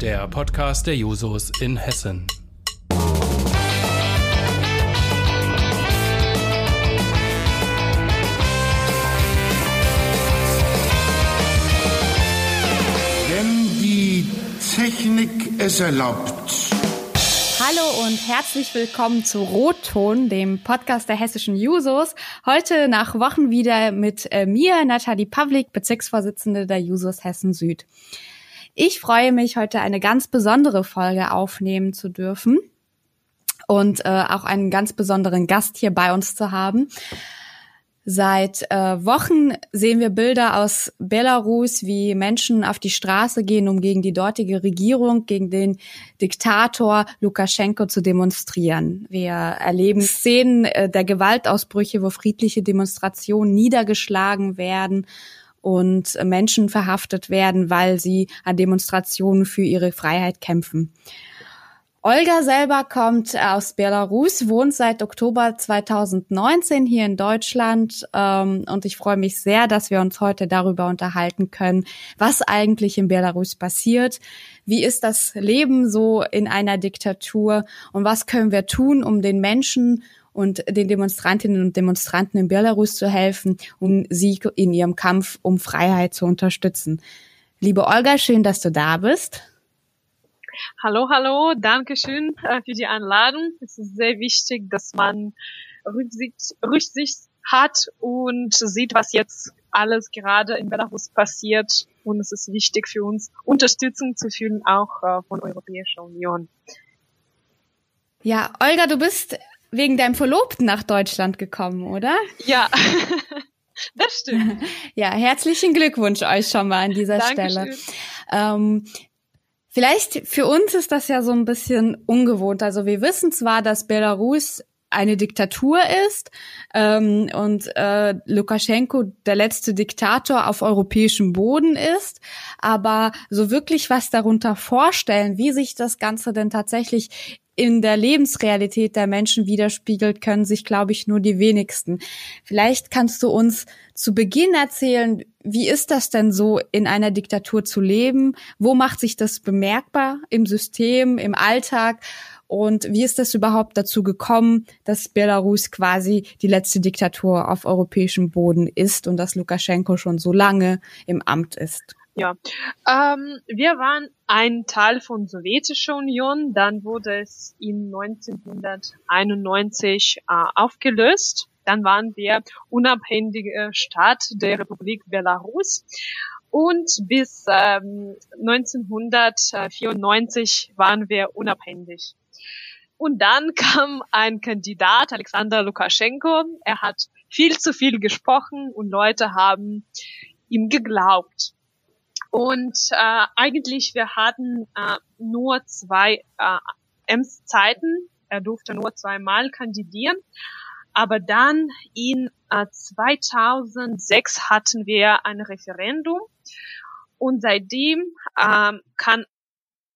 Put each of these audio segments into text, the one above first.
Der Podcast der Jusos in Hessen. Wenn die Technik es erlaubt. Hallo und herzlich willkommen zu Rotton, dem Podcast der hessischen Jusos. Heute nach Wochen wieder mit äh, mir, Nathalie Pavlik, Bezirksvorsitzende der Jusos Hessen Süd. Ich freue mich, heute eine ganz besondere Folge aufnehmen zu dürfen und äh, auch einen ganz besonderen Gast hier bei uns zu haben. Seit äh, Wochen sehen wir Bilder aus Belarus, wie Menschen auf die Straße gehen, um gegen die dortige Regierung, gegen den Diktator Lukaschenko zu demonstrieren. Wir erleben Szenen äh, der Gewaltausbrüche, wo friedliche Demonstrationen niedergeschlagen werden und Menschen verhaftet werden, weil sie an Demonstrationen für ihre Freiheit kämpfen. Olga selber kommt aus Belarus, wohnt seit Oktober 2019 hier in Deutschland ähm, und ich freue mich sehr, dass wir uns heute darüber unterhalten können, was eigentlich in Belarus passiert, wie ist das Leben so in einer Diktatur und was können wir tun, um den Menschen und den Demonstrantinnen und Demonstranten in Belarus zu helfen, um sie in ihrem Kampf um Freiheit zu unterstützen. Liebe Olga, schön, dass du da bist. Hallo, hallo, danke schön äh, für die Einladung. Es ist sehr wichtig, dass man Rücksicht, Rücksicht hat und sieht, was jetzt alles gerade in Belarus passiert. Und es ist wichtig für uns, Unterstützung zu fühlen, auch äh, von Europäischer Union. Ja, Olga, du bist wegen deinem Verlobten nach Deutschland gekommen, oder? Ja. Das stimmt. Ja, herzlichen Glückwunsch euch schon mal an dieser Dankeschön. Stelle. Ähm, Vielleicht für uns ist das ja so ein bisschen ungewohnt. Also wir wissen zwar, dass Belarus eine Diktatur ist ähm, und äh, Lukaschenko der letzte Diktator auf europäischem Boden ist, aber so wirklich was darunter vorstellen, wie sich das Ganze denn tatsächlich in der Lebensrealität der Menschen widerspiegelt, können sich, glaube ich, nur die wenigsten. Vielleicht kannst du uns zu Beginn erzählen, wie ist das denn so, in einer Diktatur zu leben? Wo macht sich das bemerkbar im System, im Alltag? Und wie ist das überhaupt dazu gekommen, dass Belarus quasi die letzte Diktatur auf europäischem Boden ist und dass Lukaschenko schon so lange im Amt ist? Ja, ähm, wir waren ein Teil von Sowjetischer Union, dann wurde es in 1991 äh, aufgelöst. Dann waren wir unabhängige Staat der Republik Belarus. Und bis ähm, 1994 waren wir unabhängig. Und dann kam ein Kandidat, Alexander Lukaschenko. Er hat viel zu viel gesprochen und Leute haben ihm geglaubt. Und äh, eigentlich, wir hatten äh, nur zwei äh, Amtszeiten. Er durfte nur zweimal kandidieren. Aber dann in äh, 2006 hatten wir ein Referendum. Und seitdem äh, kann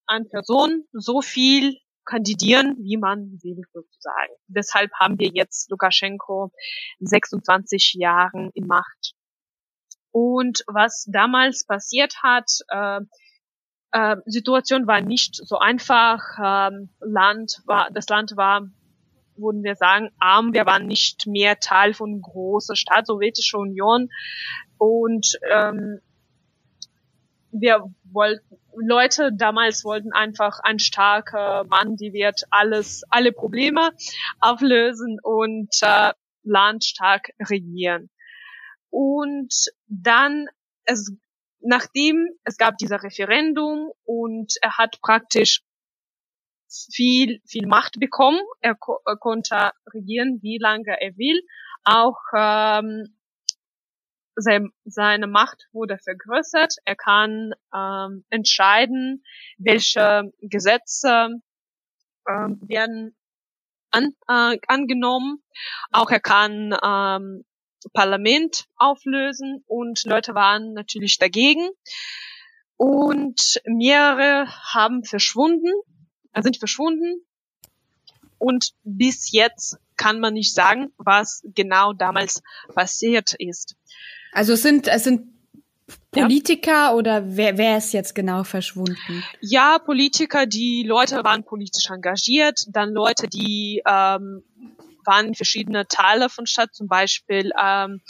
eine Person so viel kandidieren, wie man will, sozusagen. Deshalb haben wir jetzt Lukaschenko 26 Jahren in Macht. Und was damals passiert hat, äh, äh, Situation war nicht so einfach. Ähm, Land war, das Land war, würden wir sagen, arm. Wir waren nicht mehr Teil von großer Staat, sowjetischer Union. Und ähm, wir wollten, Leute damals wollten einfach ein starker Mann, die wird alles, alle Probleme auflösen und äh, Land stark regieren. Und dann, es, nachdem es gab dieser Referendum und er hat praktisch viel, viel Macht bekommen. Er, ko er konnte regieren, wie lange er will. Auch ähm, sein, seine Macht wurde vergrößert. Er kann ähm, entscheiden, welche Gesetze ähm, werden an, äh, angenommen. Auch er kann ähm, Parlament auflösen und Leute waren natürlich dagegen. Und mehrere haben verschwunden, äh, sind verschwunden. Und bis jetzt kann man nicht sagen, was genau damals passiert ist. Also es sind, es sind Politiker ja. oder wer, wer ist jetzt genau verschwunden? Ja, Politiker, die Leute waren politisch engagiert, dann Leute, die ähm, waren verschiedene Teile von Stadt, zum Beispiel ähm,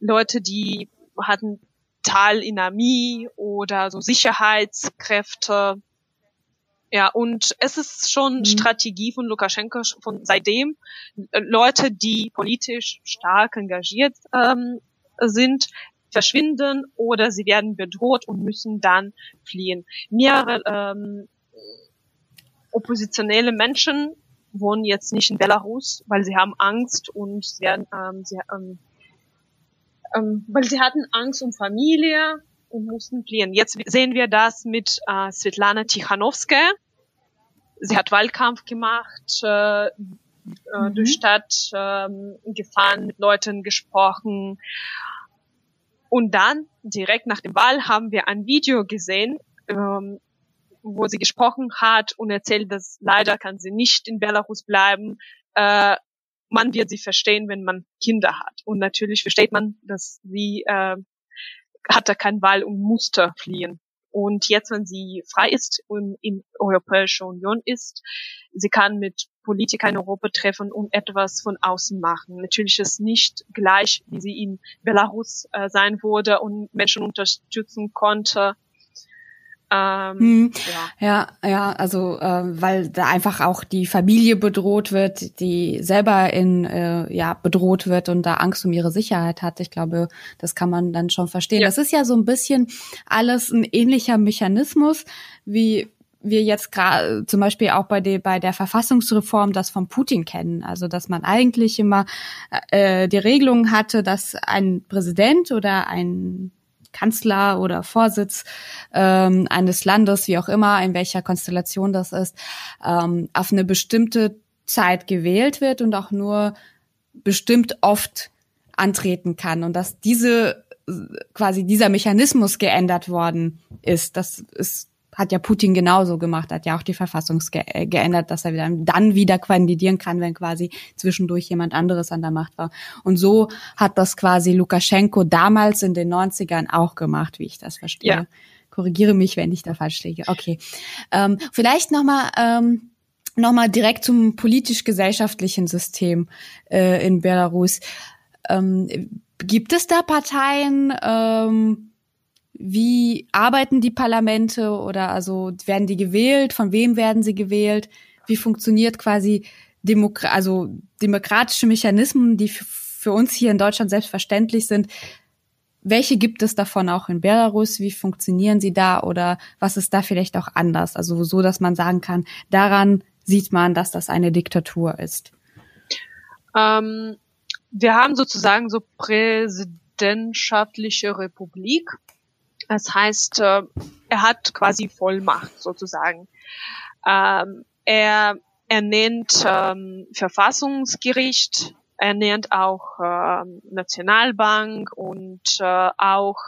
Leute, die hatten Teil in Armee oder so Sicherheitskräfte. Ja, und es ist schon mhm. Strategie von Lukaschenko von seitdem äh, Leute, die politisch stark engagiert ähm, sind, verschwinden oder sie werden bedroht und müssen dann fliehen. Mehrere ähm, oppositionelle Menschen wohnen jetzt nicht in Belarus, weil sie haben Angst und sie, ähm, sie, ähm, ähm, weil sie hatten Angst um Familie und mussten fliehen. Jetzt sehen wir das mit äh, Svetlana Tichanowskaja. Sie hat Wahlkampf gemacht, äh, äh, mhm. durch Stadt äh, gefahren, mit Leuten gesprochen und dann, direkt nach dem Wahl, haben wir ein Video gesehen, ähm, wo sie gesprochen hat und erzählt, dass leider kann sie nicht in Belarus bleiben. Äh, man wird sie verstehen, wenn man Kinder hat. Und natürlich versteht man, dass sie äh, hatte keine Wahl und musste fliehen. Und jetzt, wenn sie frei ist und in Europäischer Union ist, sie kann mit Politikern in Europa treffen und etwas von außen machen. Natürlich ist nicht gleich, wie sie in Belarus äh, sein wurde und Menschen unterstützen konnte. Ähm, hm. ja. ja, ja, also äh, weil da einfach auch die Familie bedroht wird, die selber in äh, ja bedroht wird und da Angst um ihre Sicherheit hat. Ich glaube, das kann man dann schon verstehen. Ja. Das ist ja so ein bisschen alles ein ähnlicher Mechanismus wie wir jetzt gerade zum Beispiel auch bei, der bei der Verfassungsreform das von Putin kennen. Also dass man eigentlich immer äh, die Regelung hatte, dass ein Präsident oder ein Kanzler oder Vorsitz ähm, eines Landes, wie auch immer, in welcher Konstellation das ist, ähm, auf eine bestimmte Zeit gewählt wird und auch nur bestimmt oft antreten kann und dass diese quasi dieser Mechanismus geändert worden ist. Das ist hat ja Putin genauso gemacht, hat ja auch die Verfassung ge äh, geändert, dass er dann, dann wieder kandidieren kann, wenn quasi zwischendurch jemand anderes an der Macht war. Und so hat das quasi Lukaschenko damals in den 90ern auch gemacht, wie ich das verstehe. Ja. Korrigiere mich, wenn ich da falsch liege. Okay. Ähm, vielleicht nochmal ähm, noch mal direkt zum politisch-gesellschaftlichen System äh, in Belarus. Ähm, gibt es da Parteien, ähm, wie arbeiten die Parlamente oder also werden die gewählt? Von wem werden sie gewählt? Wie funktioniert quasi Demokra also demokratische Mechanismen, die für uns hier in Deutschland selbstverständlich sind? Welche gibt es davon auch in Belarus? Wie funktionieren sie da oder was ist da vielleicht auch anders? Also so, dass man sagen kann, daran sieht man, dass das eine Diktatur ist. Ähm, wir haben sozusagen so präsidentschaftliche Republik. Das heißt, äh, er hat quasi Vollmacht sozusagen. Ähm, er, er nennt ähm, Verfassungsgericht, er nennt auch äh, Nationalbank und äh, auch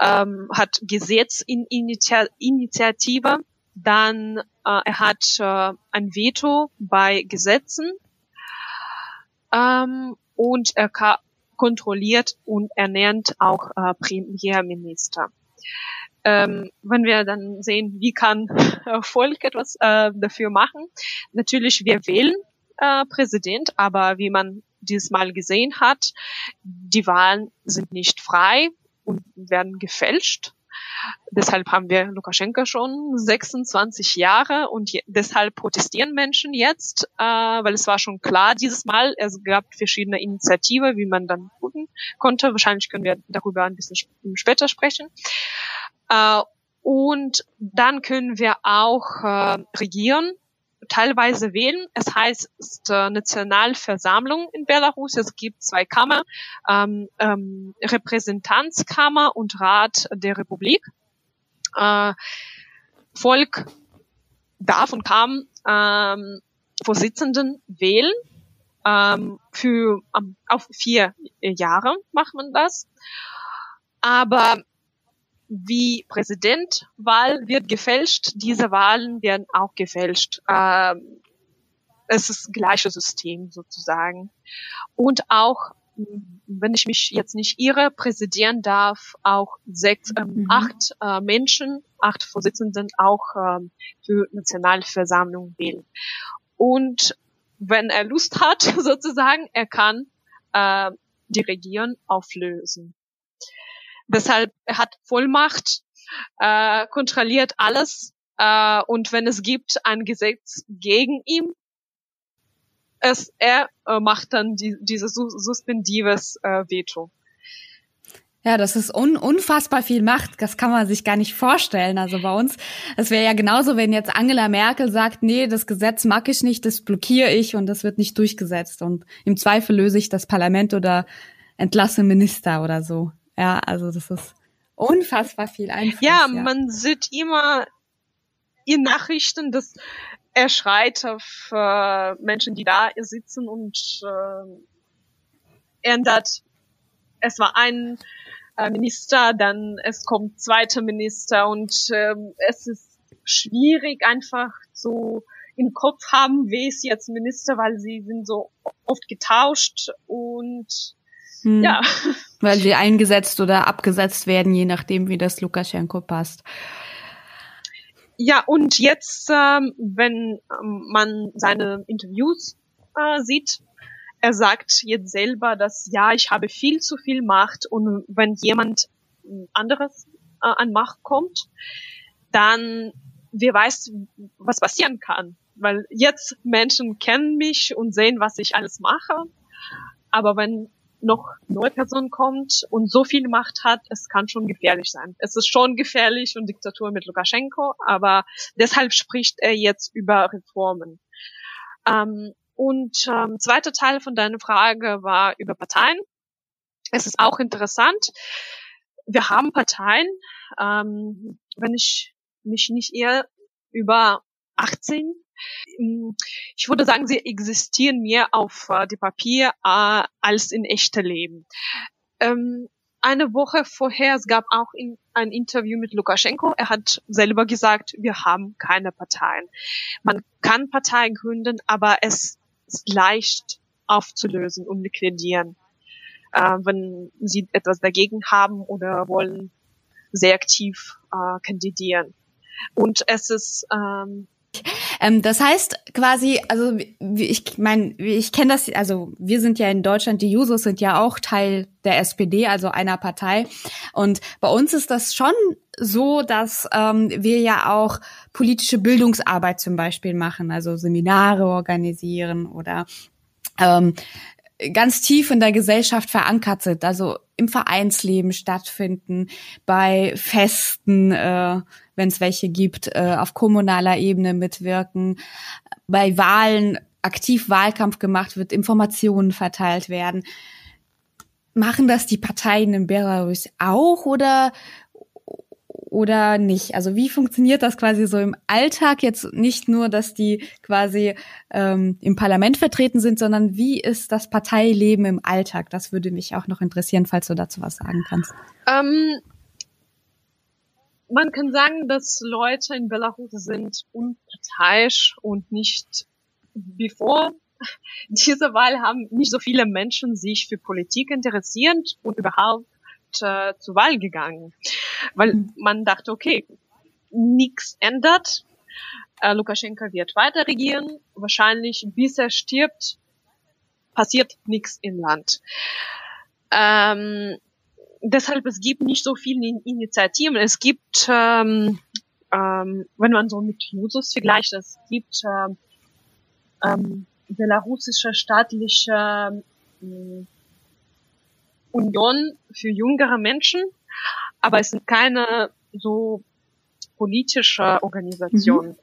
ähm, hat Gesetzinitiative. Dann äh, er hat ein Veto bei Gesetzen ähm, und er kontrolliert und ernennt auch äh, Premierminister. Ähm, wenn wir dann sehen, wie kann äh, Volk etwas äh, dafür machen, natürlich wir wählen äh, Präsident, aber wie man dieses Mal gesehen hat, die Wahlen sind nicht frei und werden gefälscht. Deshalb haben wir Lukaschenka schon 26 Jahre und je, deshalb protestieren Menschen jetzt, äh, weil es war schon klar dieses Mal, es gab verschiedene Initiativen, wie man dann gucken konnte. Wahrscheinlich können wir darüber ein bisschen später sprechen. Äh, und dann können wir auch äh, regieren teilweise wählen. Es heißt äh, Nationalversammlung in Belarus. Es gibt zwei Kammer, ähm, ähm, Repräsentanzkammer und Rat der Republik. Äh, Volk darf und kann ähm, Vorsitzenden wählen. Ähm, für ähm, auf vier Jahre macht man das. Aber wie Präsidentwahl wird gefälscht, diese Wahlen werden auch gefälscht. Ähm, es ist gleiche System sozusagen. Und auch wenn ich mich jetzt nicht irre, präsidieren darf auch sechs, ähm, mhm. acht äh, Menschen, acht Vorsitzenden auch ähm, für Nationalversammlung wählen. Und wenn er Lust hat, sozusagen, er kann äh, die Regierung auflösen. Deshalb, er hat Vollmacht, äh, kontrolliert alles äh, und wenn es gibt ein Gesetz gegen ihn, es, er äh, macht dann die, dieses suspendives äh, Veto. Ja, das ist un unfassbar viel Macht. Das kann man sich gar nicht vorstellen. Also bei uns, es wäre ja genauso, wenn jetzt Angela Merkel sagt, nee, das Gesetz mag ich nicht, das blockiere ich und das wird nicht durchgesetzt. Und im Zweifel löse ich das Parlament oder entlasse Minister oder so. Ja, also das ist unfassbar viel Einfluss. Ja, ja. man sieht immer in Nachrichten, dass er schreit auf äh, Menschen, die da sitzen und äh, ändert. Es war ein äh, Minister, dann es kommt zweiter Minister und äh, es ist schwierig einfach so im Kopf haben, wer ist jetzt Minister, weil sie sind so oft getauscht und hm. ja. Weil sie eingesetzt oder abgesetzt werden, je nachdem, wie das Lukaschenko passt. Ja, und jetzt, ähm, wenn ähm, man seine Interviews äh, sieht, er sagt jetzt selber, dass ja, ich habe viel zu viel Macht und wenn jemand anderes äh, an Macht kommt, dann wer weiß, was passieren kann. Weil jetzt Menschen kennen mich und sehen, was ich alles mache. Aber wenn noch neue Person kommt und so viel Macht hat, es kann schon gefährlich sein. Es ist schon gefährlich und Diktatur mit Lukaschenko, aber deshalb spricht er jetzt über Reformen. Ähm, und ähm, zweiter Teil von deiner Frage war über Parteien. Es ist auch interessant. Wir haben Parteien, ähm, wenn ich mich nicht eher über 18 ich würde sagen, sie existieren mehr auf äh, dem Papier äh, als in echter Leben. Ähm, eine Woche vorher, es gab auch in, ein Interview mit Lukaschenko. Er hat selber gesagt, wir haben keine Parteien. Man kann Parteien gründen, aber es ist leicht aufzulösen und liquidieren, äh, wenn sie etwas dagegen haben oder wollen sehr aktiv äh, kandidieren. Und es ist ähm, ähm, das heißt quasi, also ich meine, ich kenne das, also wir sind ja in Deutschland, die Jusos sind ja auch Teil der SPD, also einer Partei. Und bei uns ist das schon so, dass ähm, wir ja auch politische Bildungsarbeit zum Beispiel machen, also Seminare organisieren oder ähm, ganz tief in der Gesellschaft verankert sind, also im Vereinsleben stattfinden, bei Festen, äh, wenn es welche gibt, äh, auf kommunaler Ebene mitwirken, bei Wahlen aktiv Wahlkampf gemacht wird, Informationen verteilt werden. Machen das die Parteien in Belarus auch oder oder nicht? Also wie funktioniert das quasi so im Alltag? Jetzt nicht nur, dass die quasi ähm, im Parlament vertreten sind, sondern wie ist das Parteileben im Alltag? Das würde mich auch noch interessieren, falls du dazu was sagen kannst. Ähm, man kann sagen, dass Leute in Belarus sind unparteiisch und nicht wie vor dieser Wahl haben nicht so viele Menschen sich für Politik interessiert und überhaupt äh, zur Wahl gegangen, weil mhm. man dachte, okay, nichts ändert, äh, Lukaschenka wird weiter regieren, wahrscheinlich bis er stirbt, passiert nichts im Land. Ähm, deshalb es gibt nicht so viele Initiativen. Es gibt, ähm, ähm, wenn man so mit Jusos vergleicht, es gibt ähm, ähm, belarussische staatliche ähm, Union für jüngere Menschen, aber es sind keine so politische Organisationen.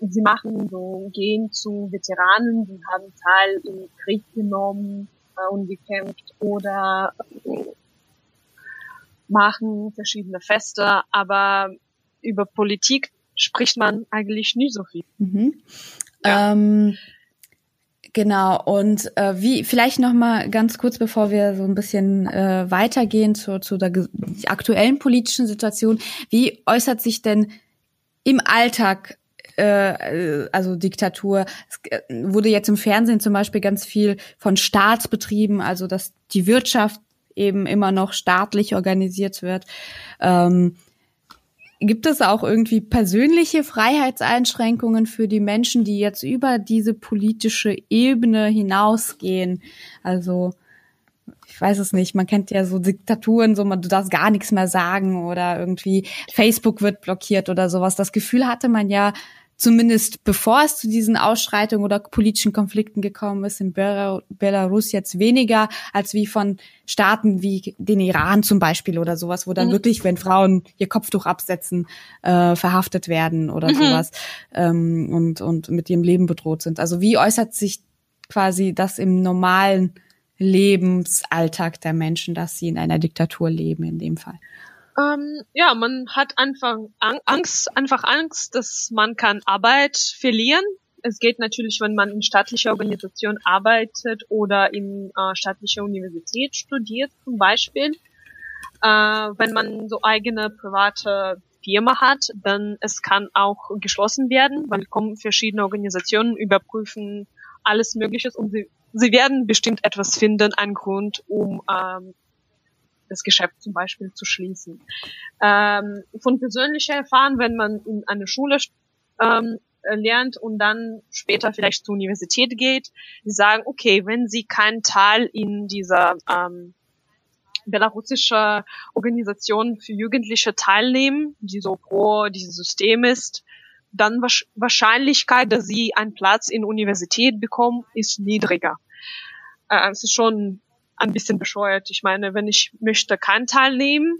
Mhm. Sie machen so, gehen zu Veteranen, die haben Teil im Krieg genommen äh, und gekämpft oder machen verschiedene Feste, aber über Politik spricht man eigentlich nie so viel. Mhm. Ja. Ähm Genau, und äh, wie, vielleicht noch mal ganz kurz, bevor wir so ein bisschen äh, weitergehen zu, zu der aktuellen politischen Situation, wie äußert sich denn im Alltag äh, also Diktatur. Es äh, wurde jetzt im Fernsehen zum Beispiel ganz viel von Staatsbetrieben, also dass die Wirtschaft eben immer noch staatlich organisiert wird. Ähm, gibt es auch irgendwie persönliche Freiheitseinschränkungen für die Menschen, die jetzt über diese politische Ebene hinausgehen? Also ich weiß es nicht, man kennt ja so Diktaturen, so man, du darfst gar nichts mehr sagen oder irgendwie Facebook wird blockiert oder sowas. Das Gefühl hatte man ja zumindest bevor es zu diesen Ausschreitungen oder politischen Konflikten gekommen ist, in Belarus jetzt weniger als wie von Staaten wie den Iran zum Beispiel oder sowas, wo dann mhm. wirklich, wenn Frauen ihr Kopftuch absetzen, äh, verhaftet werden oder mhm. sowas ähm, und, und mit ihrem Leben bedroht sind. Also wie äußert sich quasi das im normalen Lebensalltag der Menschen, dass sie in einer Diktatur leben in dem Fall? Ähm, ja, man hat einfach Angst, einfach Angst, dass man kann Arbeit verlieren. Es geht natürlich, wenn man in staatlicher Organisation arbeitet oder in äh, staatlicher Universität studiert, zum Beispiel. Äh, wenn man so eigene private Firma hat, dann es kann auch geschlossen werden, weil kommen verschiedene Organisationen überprüfen alles Mögliche und sie, sie werden bestimmt etwas finden, einen Grund, um ähm, das Geschäft zum Beispiel zu schließen. Ähm, von persönlicher Erfahrung, wenn man in eine Schule ähm, lernt und dann später vielleicht zur Universität geht, die sagen, okay, wenn sie keinen Teil in dieser ähm, belarussische Organisation für Jugendliche teilnehmen, die so pro dieses System ist, dann Wahrscheinlichkeit, dass sie einen Platz in Universität bekommen, ist niedriger. Äh, es ist schon ein bisschen bescheuert. Ich meine, wenn ich möchte keinen teilnehmen,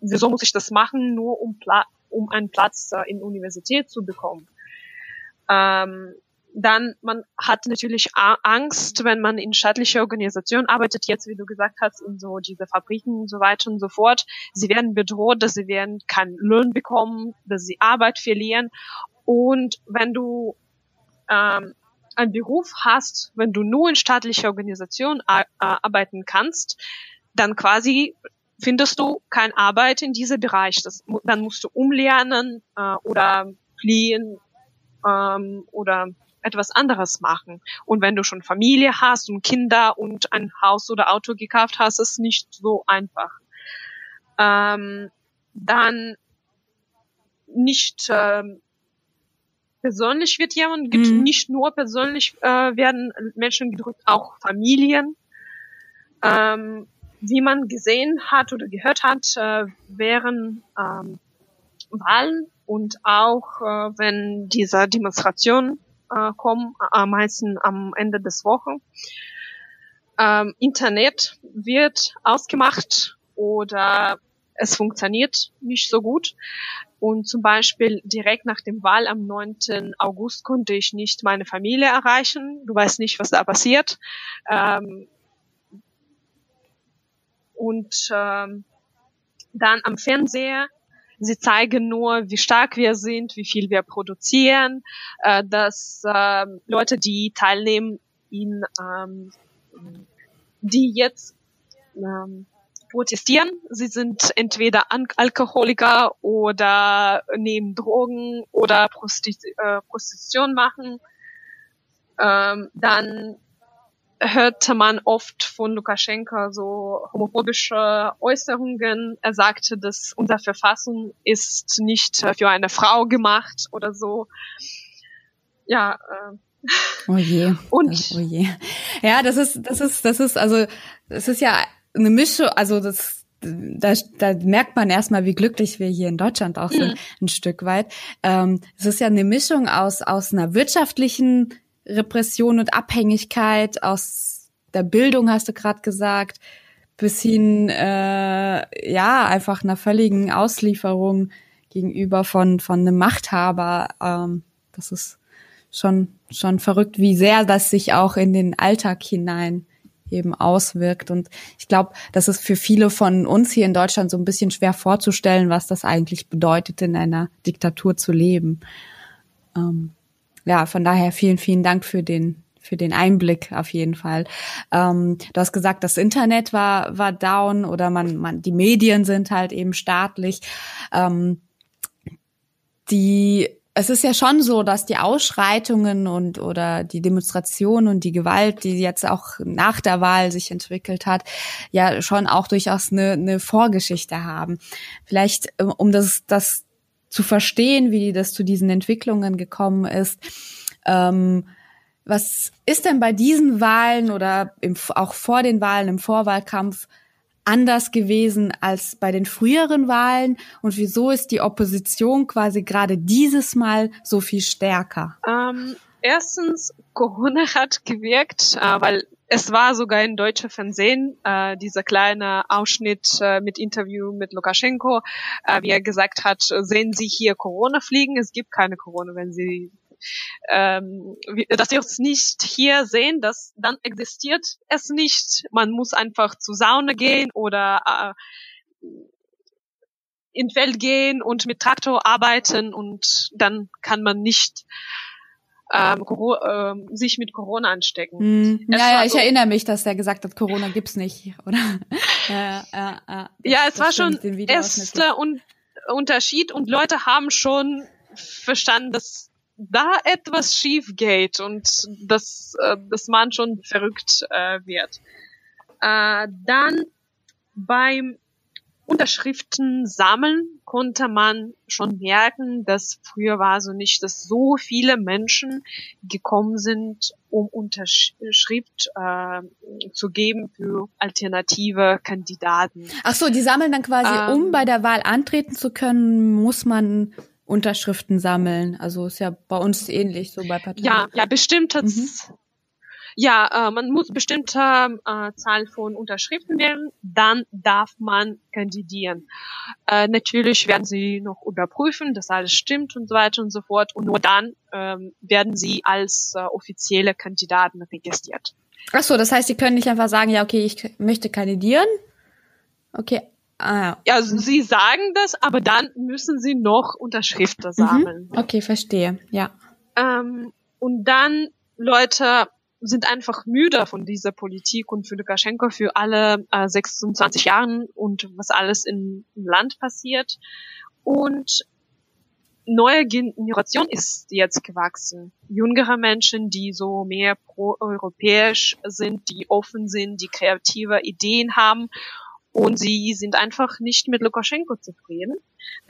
wieso muss ich das machen, nur um, Pla um einen Platz äh, in Universität zu bekommen? Ähm, dann, man hat natürlich Angst, wenn man in staatlicher Organisation arbeitet, jetzt, wie du gesagt hast, in so diese Fabriken und so weiter und so fort. Sie werden bedroht, dass sie werden keinen Lohn bekommen, dass sie Arbeit verlieren. Und wenn du ähm, einen Beruf hast, wenn du nur in staatlicher Organisation arbeiten kannst, dann quasi findest du keine Arbeit in diesem Bereich. Das, dann musst du umlernen äh, oder fliehen ähm, oder etwas anderes machen. Und wenn du schon Familie hast und Kinder und ein Haus oder Auto gekauft hast, ist nicht so einfach. Ähm, dann nicht ähm, persönlich wird jemand, gibt mhm. nicht nur persönlich äh, werden Menschen gedrückt, auch Familien. Ähm, wie man gesehen hat oder gehört hat, äh, wären ähm, Wahlen und auch äh, wenn diese Demonstrationen äh, kommen, am meisten am Ende des Wochen. Ähm, Internet wird ausgemacht oder es funktioniert nicht so gut. Und zum Beispiel direkt nach dem Wahl am 9. August konnte ich nicht meine Familie erreichen. Du weißt nicht, was da passiert. Ähm, und ähm, dann am Fernseher, sie zeigen nur, wie stark wir sind, wie viel wir produzieren, äh, dass äh, Leute, die teilnehmen, in, ähm, die jetzt ähm, protestieren. Sie sind entweder An Alkoholiker oder nehmen Drogen oder Prostitu äh, Prostitution machen. Ähm, dann hörte man oft von Lukaschenka so homophobische Äußerungen. Er sagte, dass unsere Verfassung ist nicht für eine Frau gemacht oder so. Ja, äh, Oh je. Und oh je. Ja, das ist, das ist, das ist, also, es ist ja eine Mischung, also das, da, da merkt man erstmal, wie glücklich wir hier in Deutschland auch sind, mhm. ein Stück weit. Ähm, es ist ja eine Mischung aus, aus einer wirtschaftlichen Repression und Abhängigkeit, aus der Bildung, hast du gerade gesagt, bis hin, äh, ja, einfach einer völligen Auslieferung gegenüber von, von einem Machthaber. Ähm, das ist schon, schon verrückt, wie sehr das sich auch in den Alltag hinein eben auswirkt. Und ich glaube, das ist für viele von uns hier in Deutschland so ein bisschen schwer vorzustellen, was das eigentlich bedeutet, in einer Diktatur zu leben. Ähm, ja, von daher vielen, vielen Dank für den für den Einblick auf jeden Fall. Ähm, du hast gesagt, das Internet war war down oder man man die Medien sind halt eben staatlich. Ähm, die es ist ja schon so, dass die Ausschreitungen und oder die Demonstrationen und die Gewalt, die jetzt auch nach der Wahl sich entwickelt hat, ja schon auch durchaus eine, eine Vorgeschichte haben. Vielleicht, ähm, um das, das zu verstehen, wie das zu diesen Entwicklungen gekommen ist. Ähm, was ist denn bei diesen Wahlen oder im, auch vor den Wahlen im Vorwahlkampf anders gewesen als bei den früheren Wahlen und wieso ist die Opposition quasi gerade dieses Mal so viel stärker? Ähm, erstens, Corona hat gewirkt, äh, weil es war sogar in deutscher Fernsehen äh, dieser kleine Ausschnitt äh, mit Interview mit Lukaschenko, äh, wie er gesagt hat, sehen Sie hier Corona fliegen, es gibt keine Corona, wenn Sie ähm, dass wir uns nicht hier sehen, dass dann existiert es nicht. Man muss einfach zu Sauna gehen oder äh, in Feld gehen und mit Traktor arbeiten und dann kann man nicht ähm, äh, sich mit Corona anstecken. Mm, ja, ja, ich so, erinnere mich, dass er gesagt hat, Corona gibt's nicht, oder? ja, ja, ja, ja, es war schon erster un Unterschied und Leute haben schon verstanden, dass da etwas schief geht und dass, äh, dass man schon verrückt äh, wird. Äh, dann beim Unterschriften sammeln konnte man schon merken, dass früher war so nicht, dass so viele Menschen gekommen sind, um Unterschrift äh, zu geben für alternative Kandidaten. Ach so, die sammeln dann quasi, ähm, um bei der Wahl antreten zu können, muss man Unterschriften sammeln. Also ist ja bei uns ähnlich so bei Parteien. Ja, ja, bestimmt mhm. Ja, äh, man muss bestimmte äh, Zahl von Unterschriften wählen, dann darf man kandidieren. Äh, natürlich werden sie noch überprüfen, dass alles stimmt und so weiter und so fort. Und nur dann ähm, werden sie als äh, offizielle Kandidaten registriert. Ach so, das heißt, sie können nicht einfach sagen, ja, okay, ich möchte kandidieren. Okay, Ah, ja. also sie sagen das, aber dann müssen sie noch Unterschriften mhm. sammeln. Mhm. Okay, verstehe, ja. Ähm, und dann Leute sind einfach müde von dieser Politik und für Lukaschenko für alle äh, 26 Jahren und was alles im, im Land passiert. Und neue Generation ist jetzt gewachsen. Jüngere Menschen, die so mehr pro-europäisch sind, die offen sind, die kreative Ideen haben und sie sind einfach nicht mit Lukaschenko zufrieden.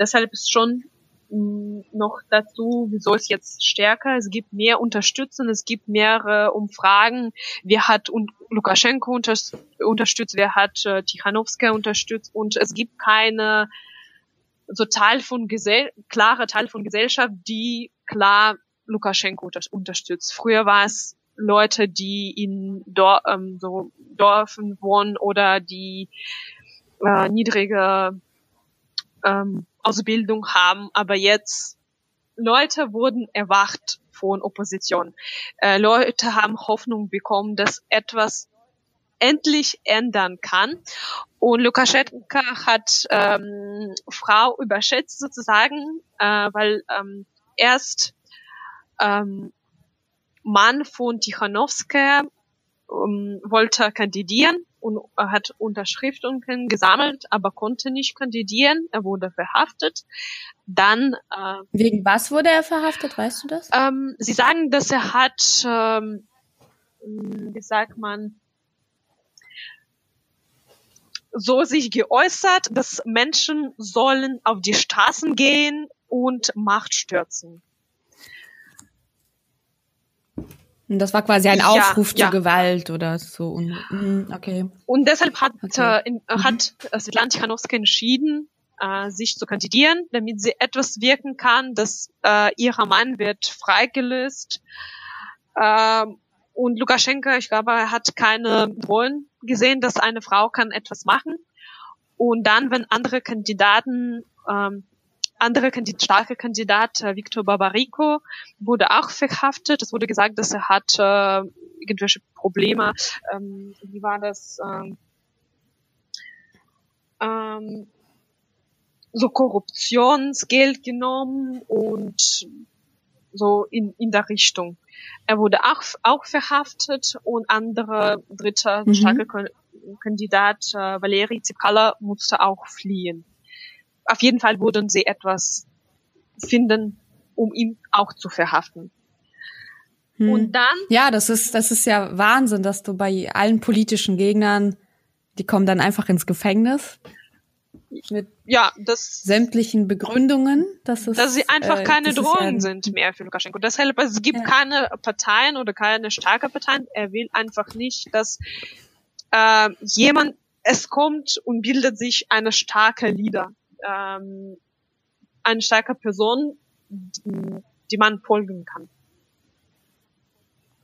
Deshalb ist schon mm, noch dazu, wieso ist jetzt stärker? Es gibt mehr Unterstützung, es gibt mehrere Umfragen. Wer hat Lukaschenko unter unterstützt, wer hat äh, Tichanowska unterstützt und es gibt keine so Teil von Gesell klare Teil von Gesellschaft, die klar Lukaschenko unter unterstützt. Früher war es Leute, die in Dor ähm, so Dörfen wohnen oder die äh, niedrige ähm, Ausbildung haben, aber jetzt Leute wurden erwacht von Opposition. Äh, Leute haben Hoffnung bekommen, dass etwas endlich ändern kann. Und Lukaschenko hat ähm, Frau überschätzt sozusagen, äh, weil ähm, erst ähm, Mann von Tichanowska ähm, wollte kandidieren und hat Unterschriften gesammelt, aber konnte nicht kandidieren. Er wurde verhaftet. Dann äh, wegen was wurde er verhaftet? Weißt du das? Ähm, sie sagen, dass er hat, ähm, wie sagt man, so sich geäußert, dass Menschen sollen auf die Straßen gehen und Macht stürzen. Und das war quasi ein Aufruf ja, zur ja. Gewalt oder so. Mhm, okay. Und deshalb hat, okay. äh, in, äh, hat äh, Svetlana Tichanowska entschieden, äh, sich zu kandidieren, damit sie etwas wirken kann, dass äh, ihrer Mann wird freigelöst. Äh, und Lukaschenko, ich glaube, er hat keine Drohnen gesehen, dass eine Frau kann etwas machen. Und dann, wenn andere Kandidaten ähm, andere Kandid starke Kandidat, äh, Viktor Barbarico, wurde auch verhaftet. Es wurde gesagt, dass er hat äh, irgendwelche Probleme. Ähm, wie war das? Ähm, ähm, so Korruptionsgeld genommen und so in, in der Richtung. Er wurde auch, auch verhaftet und andere dritte mhm. starke Kandidat äh, Valeri Zipkala musste auch fliehen auf jeden Fall würden sie etwas finden, um ihn auch zu verhaften. Hm. Und dann, Ja, das ist, das ist ja Wahnsinn, dass du bei allen politischen Gegnern, die kommen dann einfach ins Gefängnis mit ja, das, sämtlichen Begründungen, dass es, dass sie einfach äh, keine Drohungen ja- sind mehr für Lukaschenko. Deshalb, es gibt Ja. keine Parteien oder keine starke Parteien. Er will einfach nicht, dass äh, jemand, es kommt und bildet sich eine starke Leader, ähm, eine starke Person, die, die man folgen kann.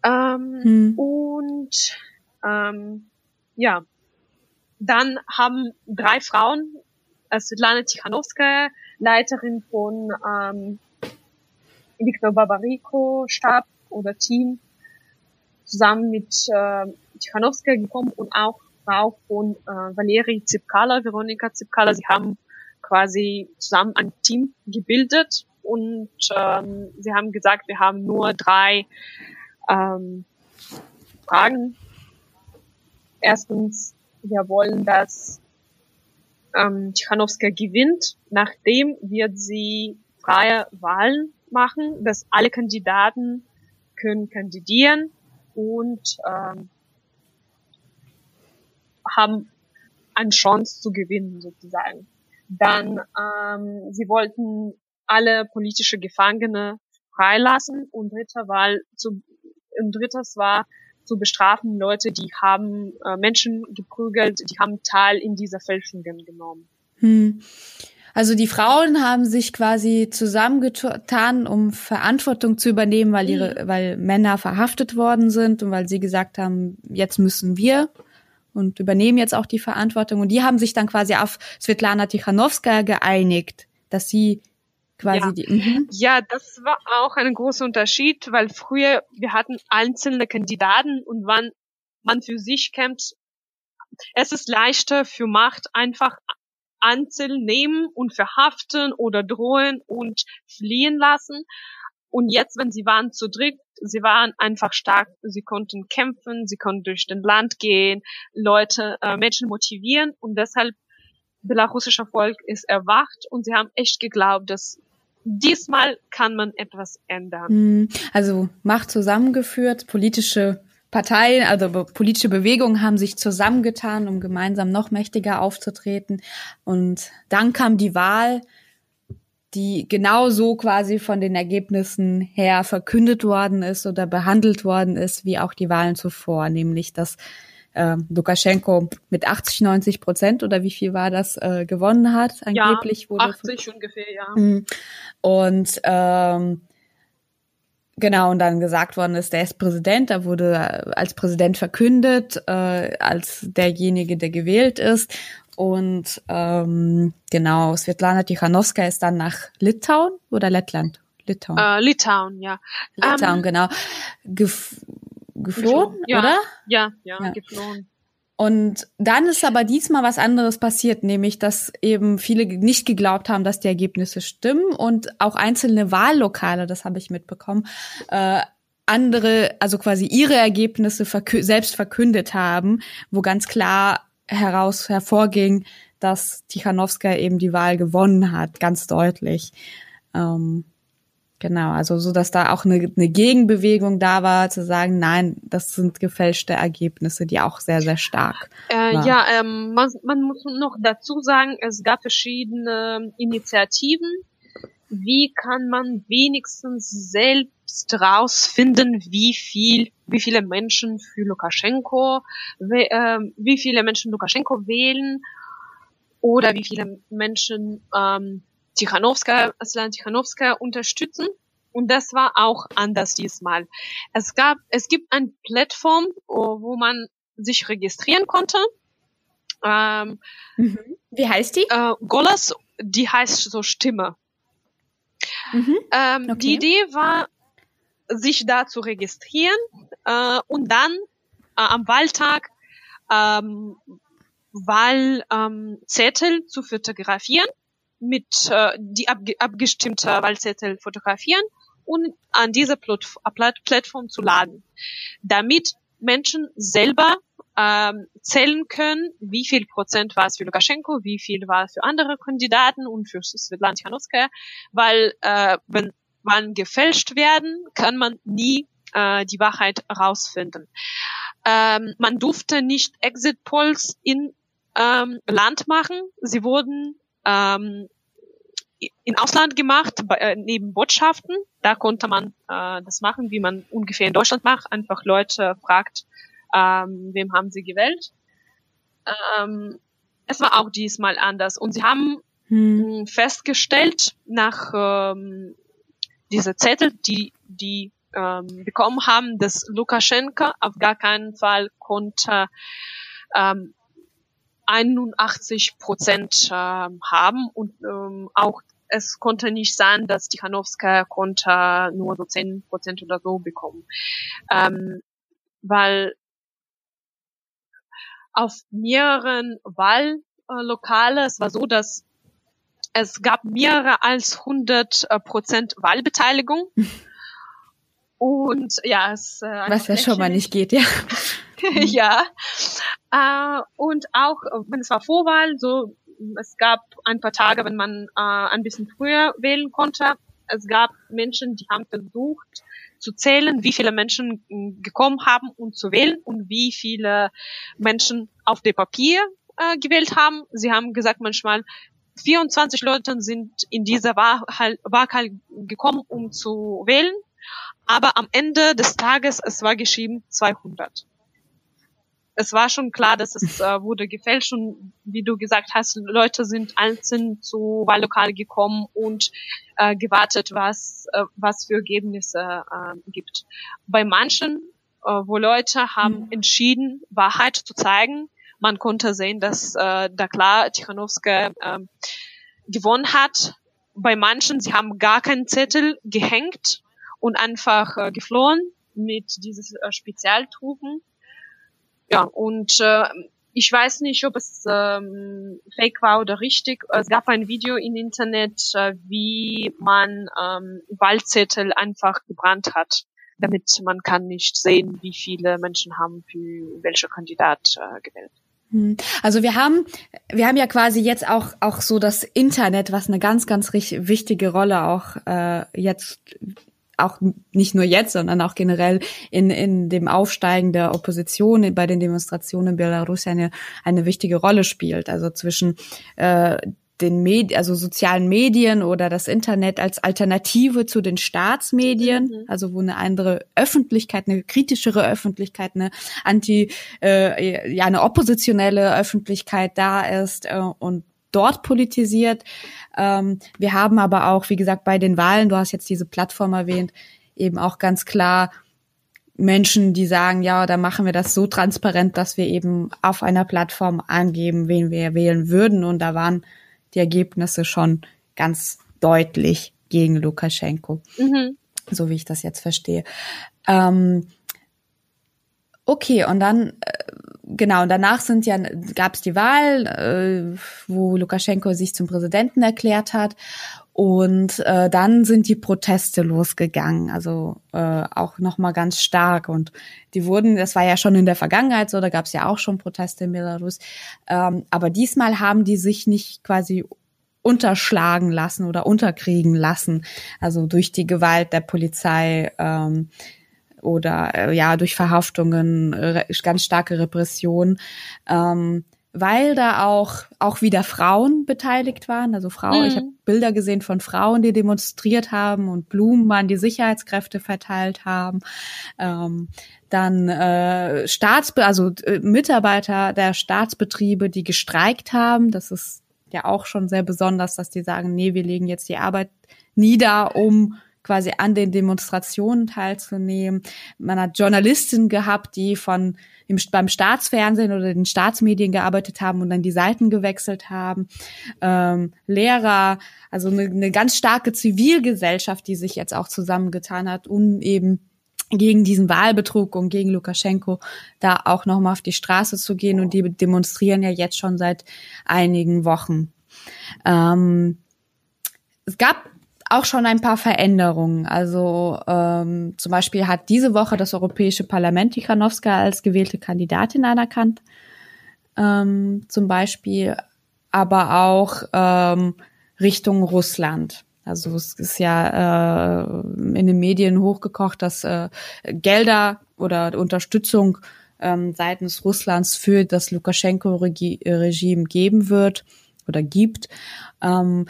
Ähm, Hm. und ähm, ja, dann haben drei Frauen, äh, Svetlana Tichanowskaja, Leiterin von ähm, Viktor Babariko Stab oder Team, zusammen mit äh, Tichanowskaja gekommen und auch Frau von äh, Valeri Zipkala, Veronika Zipkala. Sie haben quasi zusammen ein Team gebildet und ähm, sie haben gesagt, wir haben nur drei ähm, Fragen. Erstens, wir wollen, dass ähm, Tichanowska gewinnt. Nachdem wird sie freie Wahlen machen, dass alle Kandidaten können kandidieren und ähm, haben eine Chance zu gewinnen sozusagen. Dann ähm, sie wollten alle politische Gefangene freilassen und dritter Wahl zu und drittes war zu bestrafen Leute, die haben äh, Menschen geprügelt, die haben Teil in dieser Fälschungen genommen. Hm. Also die Frauen haben sich quasi zusammengetan, um Verantwortung zu übernehmen, weil ihre, weil Männer verhaftet worden sind und weil sie gesagt haben, jetzt müssen wir und übernehmen jetzt auch die Verantwortung. Und die haben sich dann quasi auf Svetlana Tichanowskaja geeinigt, dass sie quasi Ja. die. Mhm. Ja, das war auch ein großer Unterschied, weil früher wir hatten einzelne Kandidaten und wann man für sich kämpft, es ist leichter für Macht einfach einzeln nehmen und verhaften oder drohen und fliehen lassen. Und jetzt, wenn sie waren zu dritt, sie waren einfach stark, sie konnten kämpfen, sie konnten durch den Land gehen, Leute, äh, Menschen motivieren und deshalb belarussischer Volk ist erwacht und sie haben echt geglaubt, dass diesmal kann man etwas ändern. Hm. Also Macht zusammengeführt, politische Parteien, also politische Bewegungen haben sich zusammengetan, um gemeinsam noch mächtiger aufzutreten. Und dann kam die Wahl, die genauso quasi von den Ergebnissen her verkündet worden ist oder behandelt worden ist, wie auch die Wahlen zuvor, nämlich dass äh, Lukaschenko mit 80, 90 Prozent oder wie viel war das äh, gewonnen hat. Angeblich ja, wurde 80 ungefähr, ja. Mhm. Und ähm, genau, und dann gesagt worden ist, der ist Präsident, er wurde als Präsident verkündet, äh, als derjenige, der gewählt ist. Und ähm, genau, Svetlana Tichanowska ist dann nach Litauen oder Lettland? Litauen. Äh, Litauen, ja. Litauen, ähm, genau. Gef geflohen, ja, oder? Ja, ja, Ja. geflohen. Und dann ist aber diesmal was anderes passiert, nämlich dass eben viele nicht geglaubt haben, dass die Ergebnisse stimmen und auch einzelne Wahllokale, das habe ich mitbekommen, äh, andere, also quasi ihre Ergebnisse verkü selbst verkündet haben, wo ganz klar heraus hervorging, dass Tichanowska eben die Wahl gewonnen hat, ganz deutlich. Ähm, Genau, also so, dass da auch eine, eine Gegenbewegung da war, zu sagen, nein, das sind gefälschte Ergebnisse, die auch sehr, sehr stark. Äh, Ja. ja, ähm, man, man muss noch dazu sagen, es gab verschiedene Initiativen. Wie kann man wenigstens selbst rausfinden, wie viel, wie viele Menschen für Lukaschenko, we, ähm, wie viele Menschen Lukaschenko wählen oder wie viele Menschen ähm, Tichanowska, Aslan Tichanowska unterstützen. Und das war auch anders diesmal. Es gab, es gibt eine Plattform, wo wo man sich registrieren konnte. Ähm, Wie heißt die? äh, Golas, die heißt so Stimme. Mhm. Ähm, Okay. Die Idee war, sich da zu registrieren äh, und dann äh, am Wahltag ähm, Wahlzettel ähm, zu fotografieren, mit äh, die abge abgestimmte Wahlzettel fotografieren und an diese Plat Plat Plattform zu laden, damit Menschen selber ähm, zählen können, wie viel Prozent war es für Lukaschenko, wie viel war es für andere Kandidaten und für Svetlana Tikhanovskaya, weil äh, wenn Wahlen gefälscht werden, kann man nie äh, die Wahrheit herausfinden. Ähm, man durfte nicht Exit Polls in ähm, Land machen. Sie wurden ähm, in Ausland gemacht, äh, neben Botschaften. Da konnte man äh, das machen, wie man ungefähr in Deutschland macht. Einfach Leute fragt, ähm, wem haben sie gewählt. Ähm, es war auch diesmal anders. Und sie haben hm. festgestellt, nach ähm, dieser Zettel, die die ähm, bekommen haben, dass Lukaschenka auf gar keinen Fall konnte ähm, 81 Prozent äh, haben und ähm, auch es konnte nicht sein, dass Tichanowska konnte nur so 10 Prozent oder so bekommen. Ähm, weil auf mehreren Wahllokale, es war so, dass es gab mehrere als 100 äh, Prozent Wahlbeteiligung. Und ja, es äh, was ja schon mal nicht geht, ja. ja. Äh, und auch, wenn es war Vorwahl, so es gab ein paar Tage, wenn man äh, ein bisschen früher wählen konnte. Es gab Menschen, die haben versucht zu zählen, wie viele Menschen gekommen haben, um zu wählen und wie viele Menschen auf dem Papier äh, gewählt haben. Sie haben gesagt manchmal, 24 Leute sind in dieser Wahl, Wahl gekommen, um zu wählen aber am Ende des Tages, es war geschrieben 200. Es war schon klar, dass es äh, wurde gefälscht und wie du gesagt hast, Leute sind einzeln zu Wahllokal gekommen und äh, gewartet, was äh, was für Ergebnisse äh, gibt. Bei manchen, äh, wo Leute haben mhm. entschieden, Wahrheit zu zeigen, man konnte sehen, dass äh, da klar Tichanowska äh, gewonnen hat. Bei manchen, sie haben gar keinen Zettel gehängt und einfach äh, geflohen mit dieses äh, Spezialtrugen. Ja, und äh, ich weiß nicht, ob es ähm, fake war oder richtig. Es gab ein Video im Internet, äh, wie man ähm, Wahlzettel einfach gebrannt hat, damit man kann nicht sehen, wie viele Menschen haben für welcher Kandidat äh, gewählt. Hm. Also wir haben, wir haben ja quasi jetzt auch auch so das Internet, was eine ganz ganz wichtige Rolle auch äh, jetzt auch nicht nur jetzt, sondern auch generell in, in dem Aufsteigen der Opposition bei den Demonstrationen in Belarus eine, eine wichtige Rolle spielt. Also zwischen äh, den Medien, also sozialen Medien oder das Internet als Alternative zu den Staatsmedien, mhm. also wo eine andere Öffentlichkeit, eine kritischere Öffentlichkeit, eine anti, äh, ja eine oppositionelle Öffentlichkeit da ist äh, und dort politisiert. Ähm, wir haben aber auch, wie gesagt, bei den Wahlen, du hast jetzt diese Plattform erwähnt, eben auch ganz klar Menschen, die sagen, ja, da machen wir das so transparent, dass wir eben auf einer Plattform angeben, wen wir wählen würden. Und da waren die Ergebnisse schon ganz deutlich gegen Lukaschenko, mhm. so wie ich das jetzt verstehe. Ähm, okay, und dann äh, genau, und danach sind ja, gab es die Wahl, äh, wo Lukaschenko sich zum Präsidenten erklärt hat. Und äh, dann sind die Proteste losgegangen, also äh, auch nochmal ganz stark. Und die wurden, das war ja schon in der Vergangenheit so, da gab es ja auch schon Proteste in Belarus. Ähm, aber diesmal haben die sich nicht quasi unterschlagen lassen oder unterkriegen lassen, also durch die Gewalt der Polizei. Ähm, oder äh, ja durch Verhaftungen, äh, ganz starke Repression, ähm, weil da auch auch wieder Frauen beteiligt waren. Also Frauen, mhm. ich habe Bilder gesehen von Frauen, die demonstriert haben und Blumen an die Sicherheitskräfte verteilt haben. Ähm, dann äh, Staatsbe also äh, Mitarbeiter der Staatsbetriebe, die gestreikt haben. Das ist ja auch schon sehr besonders, dass die sagen, nee, wir legen jetzt die Arbeit nieder, um quasi an den Demonstrationen teilzunehmen. Man hat Journalisten gehabt, die von im, beim Staatsfernsehen oder den Staatsmedien gearbeitet haben und dann die Seiten gewechselt haben. Ähm, Lehrer, also eine, eine ganz starke Zivilgesellschaft, die sich jetzt auch zusammengetan hat, um eben gegen diesen Wahlbetrug und gegen Lukaschenko da auch nochmal auf die Straße zu gehen. Und die demonstrieren ja jetzt schon seit einigen Wochen. Ähm, es gab auch schon ein paar Veränderungen. Also ähm, zum Beispiel hat diese Woche das Europäische Parlament Tichanowska als gewählte Kandidatin anerkannt. Ähm, zum Beispiel, aber auch ähm, Richtung Russland. Also es ist ja äh, in den Medien hochgekocht, dass äh, Gelder oder Unterstützung ähm, seitens Russlands für das Lukaschenko-Regime geben wird oder gibt. Ähm,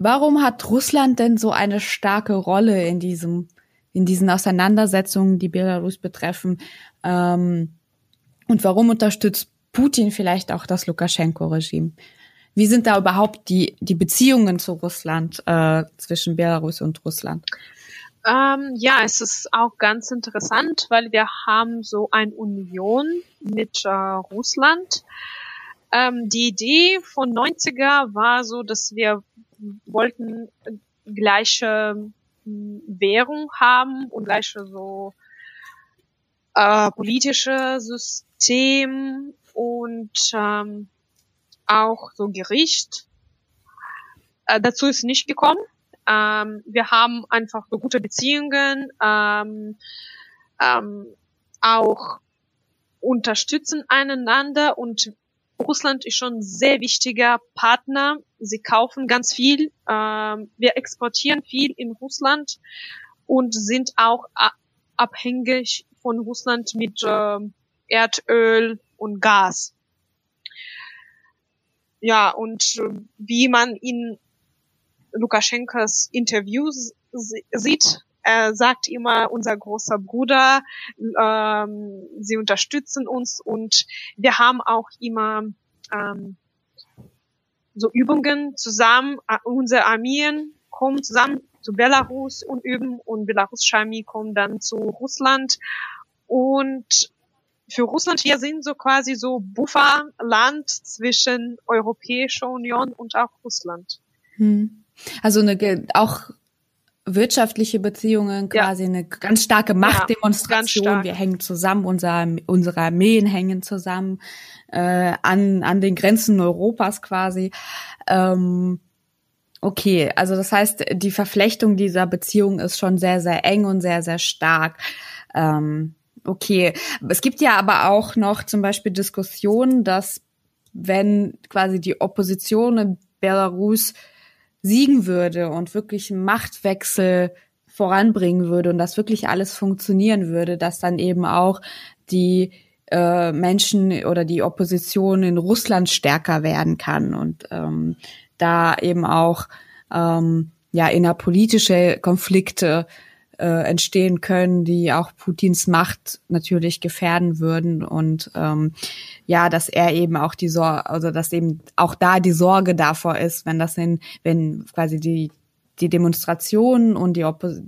warum hat Russland denn so eine starke Rolle in diesem in diesen Auseinandersetzungen, die Belarus betreffen? Ähm, und warum unterstützt Putin vielleicht auch das Lukaschenko-Regime? Wie sind da überhaupt die, die Beziehungen zu Russland äh, zwischen Belarus und Russland? Ähm, ja, es ist auch ganz interessant, weil wir haben so eine Union mit äh, Russland. Ähm, die Idee von 90er war so, dass wir wollten gleiche hm, Währung haben und gleiche so äh, politische System und ähm, auch so Gericht. Äh, dazu ist nicht gekommen. Ähm, wir haben einfach so gute Beziehungen, ähm, ähm, auch unterstützen einander und Russland ist schon ein sehr wichtiger Partner. Sie kaufen ganz viel. Ähm, wir exportieren viel in Russland und sind auch abhängig von Russland mit äh, Erdöl und Gas. Ja, und äh, wie man in Lukaschenkos Interviews sieht, er sagt immer, unser großer Bruder, ähm, sie unterstützen uns und wir haben auch immer ähm, so Übungen zusammen, äh, unsere Armeen kommen zusammen zu Belarus und üben und Belarus Armee kommen dann zu Russland und für Russland, wir sind so quasi so Bufferland zwischen Europäischer Union und auch Russland. Hm. Also eine, auch wirtschaftliche Beziehungen, quasi ja. eine ganz starke Machtdemonstration. Ja, stark. Wir hängen zusammen, unser, unsere Armeen hängen zusammen äh, an, an den Grenzen Europas quasi. Ähm, okay, also das heißt, die Verflechtung dieser Beziehung ist schon sehr, sehr eng und sehr, sehr stark. Ähm, Okay, es gibt ja aber auch noch zum Beispiel Diskussionen, dass wenn quasi die Opposition in Belarus siegen würde und wirklich Machtwechsel voranbringen würde und das wirklich alles funktionieren würde, dass dann eben auch die äh, Menschen oder die Opposition in Russland stärker werden kann und ähm, da eben auch ähm, ja innerpolitische Konflikte äh, entstehen können, die auch Putins Macht natürlich gefährden würden. Und ähm, ja, dass er eben auch die Sorge, also dass eben auch da die Sorge davor ist, wenn das in, wenn quasi die die Demonstrationen und die Oppos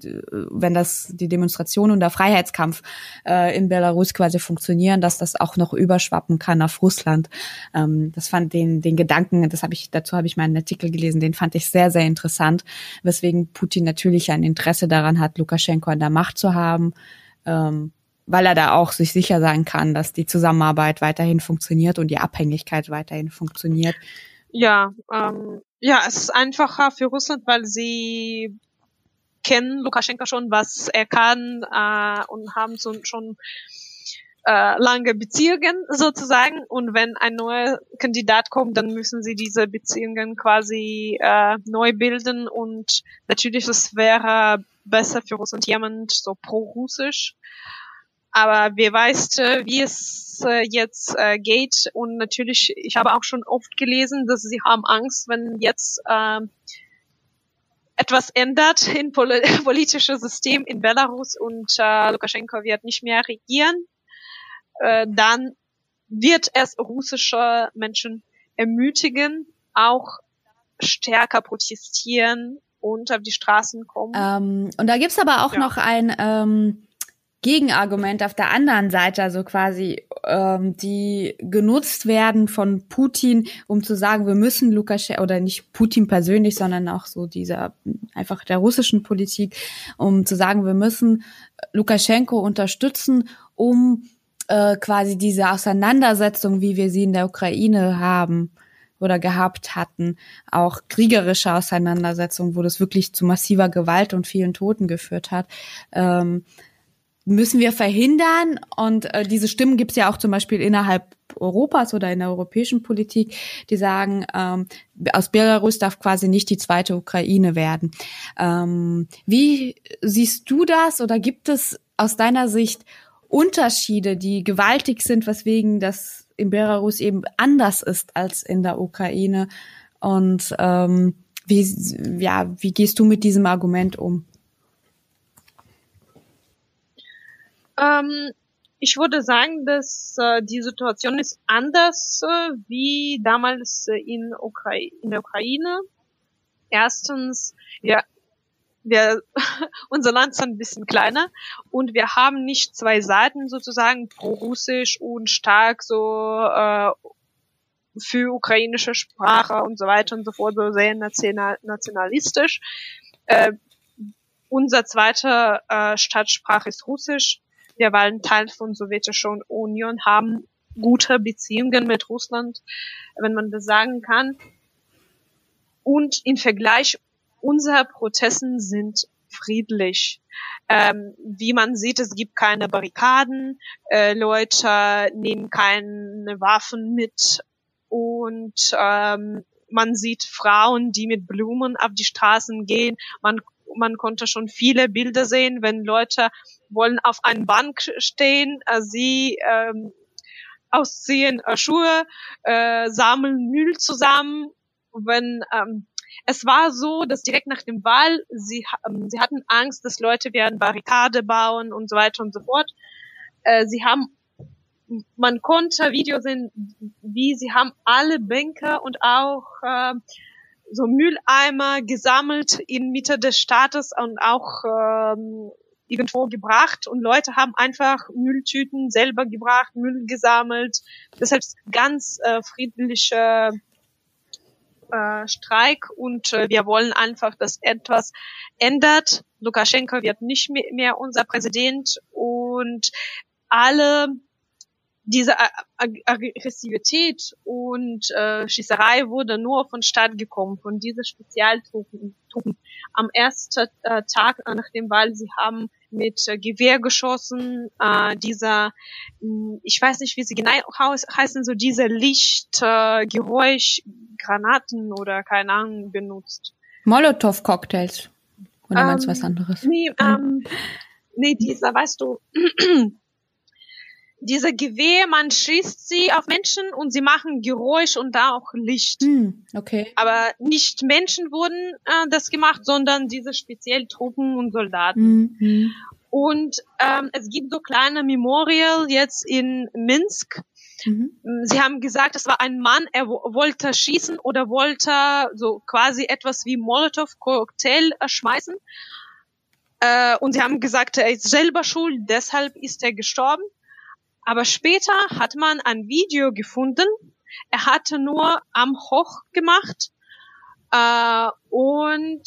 wenn das die Demonstration und der Freiheitskampf äh, in Belarus quasi funktionieren, dass das auch noch überschwappen kann auf Russland. Ähm, das fand den den Gedanken, das habe ich dazu habe ich meinen Artikel gelesen, den fand ich sehr sehr interessant, weswegen Putin natürlich ein Interesse daran hat, Lukaschenko an der Macht zu haben. Ähm, weil er da auch sich sicher sein kann, dass die Zusammenarbeit weiterhin funktioniert und die Abhängigkeit weiterhin funktioniert. Ja, ähm, ja, es ist einfacher für Russland, weil sie kennen Lukaschenka schon, was er kann äh, und haben so, schon äh, lange Beziehungen sozusagen. Und wenn ein neuer Kandidat kommt, dann müssen sie diese Beziehungen quasi äh, neu bilden. Und natürlich, es wäre besser für Russland jemand so pro-russisch. Aber wer weiß, äh, wie es äh, jetzt äh, geht. Und natürlich, ich habe auch schon oft gelesen, dass sie haben Angst, wenn jetzt äh, etwas ändert im pol politischen System in Belarus und Lukaschenko wird nicht mehr regieren, dann wird es russische Menschen ermutigen, auch stärker protestieren und auf die Straßen kommen. Ähm, und da gibt's aber auch ja. noch ein ähm, Gegenargument auf der anderen Seite, also quasi, ähm, die genutzt werden von Putin, um zu sagen, wir müssen Lukaschenko, oder nicht Putin persönlich, sondern auch so dieser, einfach der russischen Politik, um zu sagen, wir müssen Lukaschenko unterstützen, um äh, quasi diese Auseinandersetzung, wie wir sie in der Ukraine haben, oder gehabt hatten, auch kriegerische Auseinandersetzungen, wo das wirklich zu massiver Gewalt und vielen Toten geführt hat, ähm, müssen wir verhindern. Und äh, diese Stimmen gibt es ja auch zum Beispiel innerhalb Europas oder in der europäischen Politik, die sagen, ähm, aus Belarus darf quasi nicht die zweite Ukraine werden. Ähm, wie siehst du das oder gibt es aus deiner Sicht Unterschiede, die gewaltig sind, weswegen das in Belarus eben anders ist als in der Ukraine? Und ähm, wie, ja, wie gehst du mit diesem Argument um? Ähm, ich würde sagen, dass äh, die Situation ist anders äh, wie damals äh, in, Ukra in der Ukraine. Erstens, ja, wir, unser Land ist ein bisschen kleiner und wir haben nicht zwei Seiten sozusagen pro-russisch und stark so äh, für ukrainische Sprache und so weiter und so fort, so sehr national, nationalistisch. Äh, unser zweiter äh, Stadtsprache ist Russisch wir waren Teil von sowjetischer Union, haben gute Beziehungen mit Russland, wenn man das sagen kann. Und im Vergleich, unsere Protesten sind friedlich. Ähm, wie man sieht, es gibt keine Barrikaden, äh, Leute nehmen keine Waffen mit und ähm, man sieht Frauen, die mit Blumen auf die Straßen gehen. Man man konnte schon viele Bilder sehen, wenn Leute wollen auf einer Bank stehen, äh, sie ähm, ausziehen äh, Schuhe, äh, sammeln Müll zusammen. Wenn ähm, es war so, dass direkt nach dem Wahl sie ähm, sie hatten Angst, dass Leute werden Barrikade bauen und so weiter und so fort. Äh, sie haben man konnte Video sehen, wie sie haben alle Bänke und auch äh, so Mülleimer gesammelt in Mitte des Staates und auch ähm, irgendwo gebracht und Leute haben einfach Mülltüten selber gebracht, Müll gesammelt. Deshalb ganz äh, friedliche äh, Streik und äh, wir wollen einfach, dass etwas ändert. Lukaschenko wird nicht mehr unser Präsident und alle diese Aggressivität und äh, Schießerei wurde nur von Staat gekommen, von diesen Spezialtruppen. Am ersten äh, Tag nach dem Wahl, sie haben mit äh, Gewehr geschossen, äh, dieser, mh, hm, ich weiß nicht, wie sie genau heißen, so diese Lichtgeräusch, äh, Granaten oder keine Ahnung benutzt. Molotow-Cocktails. Oder ähm, meinst du was anderes? Nee, ähm, nee, dieser, weißt du, diese Gewehr, man schießt sie auf Menschen und sie machen Geräusch und da auch Licht. Hm, okay. Aber nicht Menschen wurden äh, das gemacht, sondern diese speziell Truppen und Soldaten. Mhm. Und ähm, es gibt so kleine Memorial jetzt in Minsk. Mhm. Sie haben gesagt, es war ein Mann, er wollte schießen oder wollte so quasi etwas wie Molotow-Cocktail schmeißen. Äh, und sie haben gesagt, er ist selber schuld, deshalb ist er gestorben. Aber später hat man ein Video gefunden. Er hatte nur am Hoch gemacht äh, und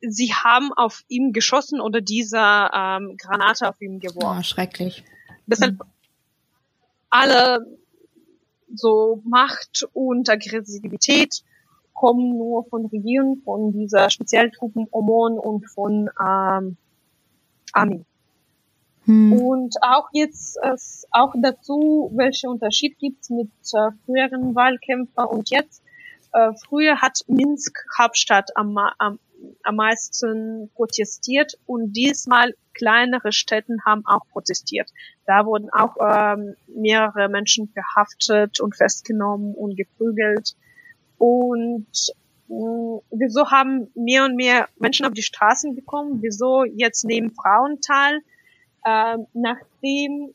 sie haben auf ihm geschossen oder diese ähm, Granate auf ihm geworfen. Oh, schrecklich. Deshalb mhm. alle so Macht und Aggressivität kommen nur von Regierung, von dieser Spezialtruppen OMON und von ähm, Army. Hm. Und auch jetzt äh, auch dazu, welche Unterschied gibt's mit äh, früheren Wahlkämpfer und jetzt. Äh, früher hat Minsk Hauptstadt am, am, am meisten protestiert und diesmal kleinere Städten haben auch protestiert. Da wurden auch ähm, mehrere Menschen verhaftet und festgenommen und geprügelt. Und mh, hm, wieso haben mehr und mehr Menschen auf die Straßen gekommen? Wieso jetzt nehmen Frauen teil? Äh, nachdem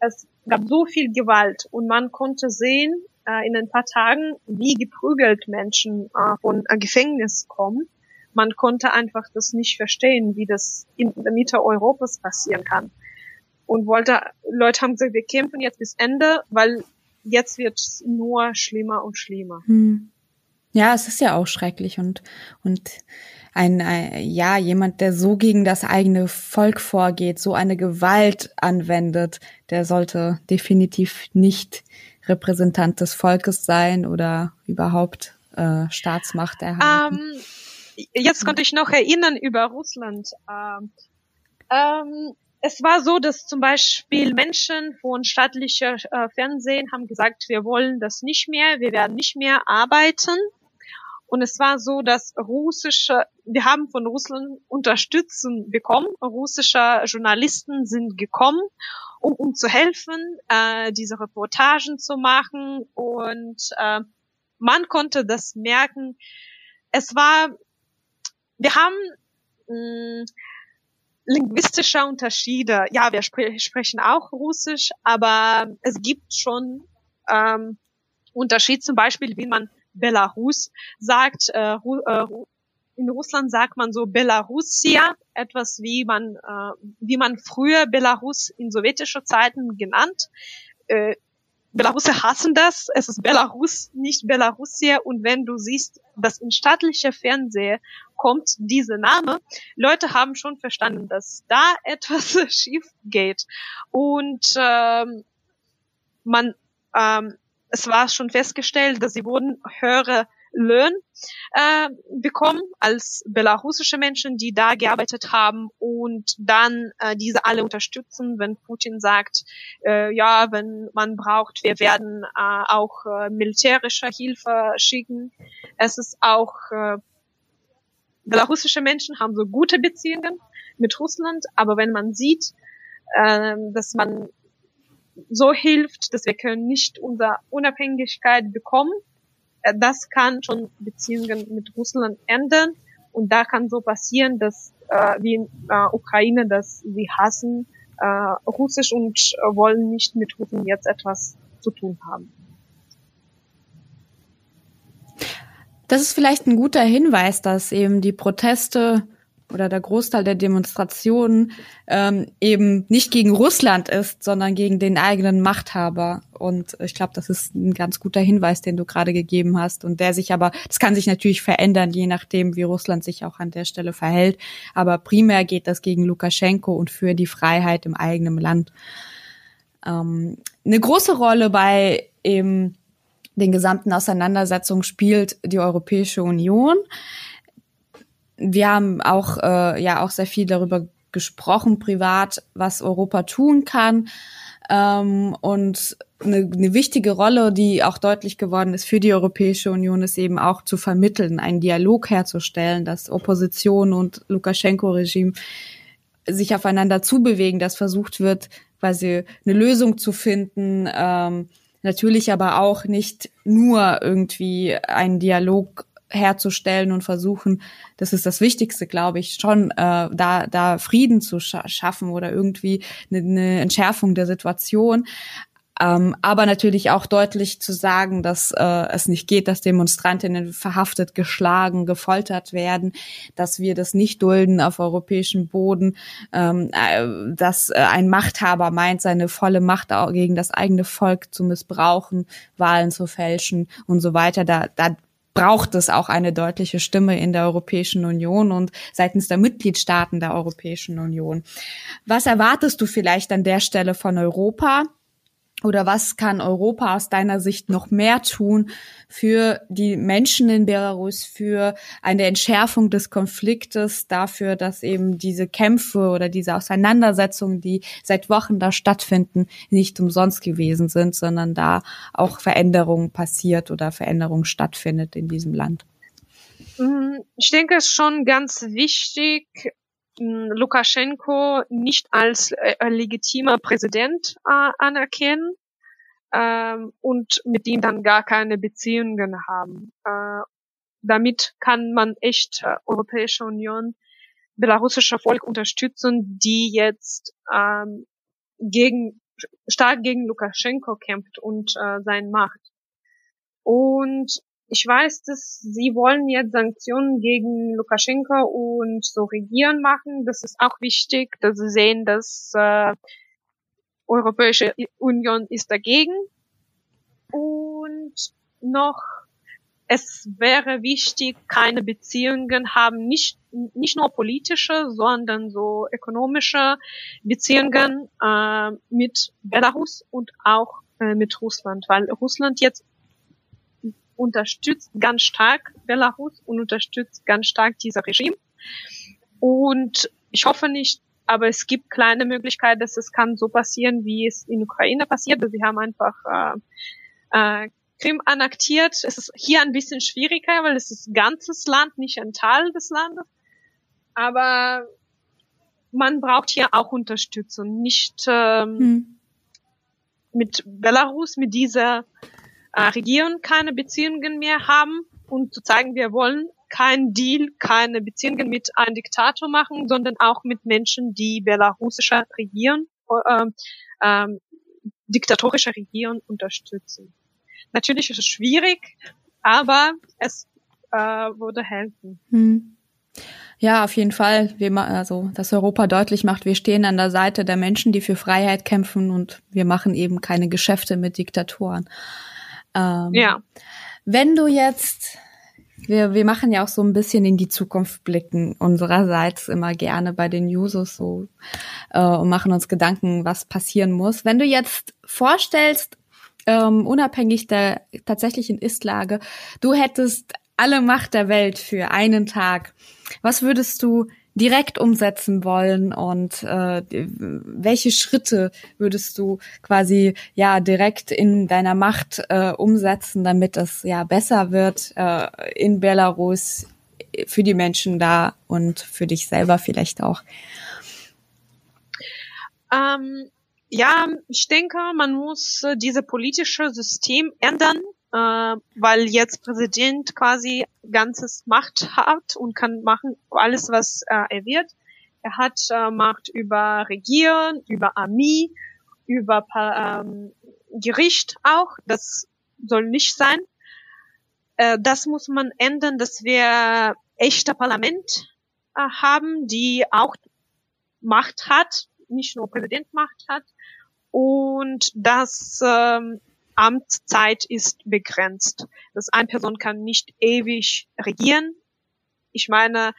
es gab so viel Gewalt und man konnte sehen äh, in ein paar Tagen, wie geprügelt Menschen äh, von äh, Gefängnis kommen. Man konnte einfach das nicht verstehen, wie das in der Mitte Europas passieren kann. Und wollte, Leute haben gesagt, wir kämpfen jetzt bis Ende, weil jetzt wird nur schlimmer und schlimmer. Hm. Ja, es ist ja auch schrecklich und, und ein, ein, ja, jemand, der so gegen das eigene Volk vorgeht, so eine Gewalt anwendet, der sollte definitiv nicht Repräsentant des Volkes sein oder überhaupt äh, Staatsmacht erhalten. Ähm, jetzt konnte ich noch erinnern über Russland. Ähm, ähm, es war so, dass zum Beispiel Menschen von staatlicher äh, Fernsehen haben gesagt, wir wollen das nicht mehr, wir werden nicht mehr arbeiten. Und es war so, dass russische, wir haben von Russland Unterstützung bekommen. Russische Journalisten sind gekommen, um, um zu helfen, äh, diese Reportagen zu machen. Und äh, man konnte das merken. Es war, wir haben mh, linguistische Unterschiede. Ja, wir spre sprechen auch Russisch, aber es gibt schon ähm, Unterschied zum Beispiel, wie man Belarus sagt. Äh, äh, in Russland sagt man so Belarusia, etwas wie man, äh, wie man früher Belarus in sowjetischer Zeiten genannt. Äh, Belaruser hassen das. Es ist Belarus, nicht Belarusia. Und wenn du siehst, dass in staatlicher Fernsehen kommt dieser Name, Leute haben schon verstanden, dass da etwas schief geht. Und ähm, man ähm, es war schon festgestellt, dass sie wurden höhere Löhne äh, bekommen als belarussische Menschen, die da gearbeitet haben und dann äh, diese alle unterstützen, wenn Putin sagt, äh, ja, wenn man braucht, wir werden äh, auch äh, militärische Hilfe schicken. Es ist auch äh, belarussische Menschen haben so gute Beziehungen mit Russland, aber wenn man sieht, äh, dass man so hilft, dass wir können nicht unsere Unabhängigkeit bekommen. Äh, das kann schon Beziehungen mit Russland ändern. Und da kann so passieren, dass äh, wie in äh, Ukraine, dass sie hassen äh, Russisch und äh, wollen nicht mit Russen jetzt etwas zu tun haben. Das ist vielleicht ein guter Hinweis, dass eben die Proteste oder der Großteil der Demonstrationen ähm, eben nicht gegen Russland ist, sondern gegen den eigenen Machthaber. Und ich glaube, das ist ein ganz guter Hinweis, den du gerade gegeben hast. Und der sich aber, das kann sich natürlich verändern, je nachdem, wie Russland sich auch an der Stelle verhält. Aber primär geht das gegen Lukaschenko und für die Freiheit im eigenen Land. Ähm, eine große Rolle bei eben den gesamten Auseinandersetzungen spielt die Europäische Union wir haben auch äh, ja auch sehr viel darüber gesprochen privat, was Europa tun kann. Ähm, und eine, eine wichtige Rolle, die auch deutlich geworden ist für die Europäische Union, ist eben auch zu vermitteln, einen Dialog herzustellen, dass Opposition und Lukaschenko-Regime sich aufeinander zubewegen, dass versucht wird, quasi eine Lösung zu finden. Ähm, natürlich aber auch nicht nur irgendwie einen Dialog herzustellen und versuchen, das ist das Wichtigste, glaube ich, schon äh, da, da Frieden zu scha schaffen oder irgendwie eine, eine Entschärfung der Situation. Ähm, aber natürlich auch deutlich zu sagen, dass äh, es nicht geht, dass Demonstrantinnen verhaftet, geschlagen, gefoltert werden, dass wir das nicht dulden auf europäischem Boden, ähm, äh, dass äh, ein Machthaber meint, seine volle Macht gegen das eigene Volk zu missbrauchen, Wahlen zu fälschen und so weiter. Da, da braucht es auch eine deutliche Stimme in der Europäischen Union und seitens der Mitgliedstaaten der Europäischen Union. Was erwartest du vielleicht an der Stelle von Europa? Oder was kann Europa aus deiner Sicht noch mehr tun für die Menschen in Belarus, für eine Entschärfung des Konfliktes, dafür, dass eben diese Kämpfe oder diese Auseinandersetzungen, die seit Wochen da stattfinden, nicht umsonst gewesen sind, sondern da auch Veränderungen passiert oder Veränderungen stattfindet in diesem Land? Mm, ich denke, es ist schon ganz wichtig, Lukaschenko nicht als äh, legitimer Präsident äh, anerkennen ähm, und mit ihm dann gar keine Beziehungen haben. Äh, damit kann man echt äh, Europäische Union belarussischer Volk unterstützen, die jetzt ähm, gegen stark gegen Lukaschenko kämpft und äh, seine Macht. Und ich weiß, dass sie wollen jetzt Sanktionen gegen Lukaschenko und so Regieren machen. Das ist auch wichtig, dass sie sehen, dass äh, Europäische Union ist dagegen. Und noch, es wäre wichtig, keine Beziehungen haben, nicht, nicht nur politische, sondern so ökonomische Beziehungen äh, mit Belarus und auch äh, mit Russland, weil Russland jetzt unterstützt ganz stark Belarus und unterstützt ganz stark dieser Regime. Und ich hoffe nicht, aber es gibt kleine Möglichkeit, dass es kann so passieren, wie es in Ukraine passiert. Sie haben einfach äh, äh, Krim annektiert. Es ist hier ein bisschen schwieriger, weil es ist ganzes Land, nicht ein Teil des Landes. Aber man braucht hier auch Unterstützung, nicht ähm, hm. mit Belarus, mit dieser äh, Regierung keine Beziehungen mehr haben und zu zeigen, wir wollen kein Deal, keine Beziehungen mit einem Diktator machen, sondern auch mit Menschen, die belarussische Regierung, äh, äh, diktatorische Regierung unterstützen. Natürlich ist es schwierig, aber es äh, würde helfen. Hm. Ja, auf jeden Fall. Wir, also, dass Europa deutlich macht, wir stehen an der Seite der Menschen, die für Freiheit kämpfen und wir machen eben keine Geschäfte mit Diktatoren. Ähm, ja. Wenn du jetzt wir, wir machen ja auch so ein bisschen in die Zukunft blicken, unsererseits immer gerne bei den Users so äh, und machen uns Gedanken, was passieren muss. Wenn du jetzt vorstellst, ähm, unabhängig der tatsächlichen Ist-Lage, du hättest alle Macht der Welt für einen Tag, was würdest du direkt umsetzen wollen und äh, welche Schritte würdest du quasi ja direkt in deiner Macht äh, umsetzen, damit es ja besser wird äh, in Belarus für die Menschen da und für dich selber vielleicht auch? Ähm, ja, ich denke, man muss äh, diese politische System ändern äh, weil jetzt Präsident quasi ganzes Macht hat und kann machen alles, was äh, er wird. Er hat äh, Macht über Regieren, über Armee, über ähm, Gericht auch. Das soll nicht sein. Äh, das muss man ändern, dass wir echter Parlament äh, haben, die auch Macht hat, nicht nur Präsident Macht hat und dass ähm, Amtszeit ist begrenzt. Das eine Person kann nicht ewig regieren. Ich meine,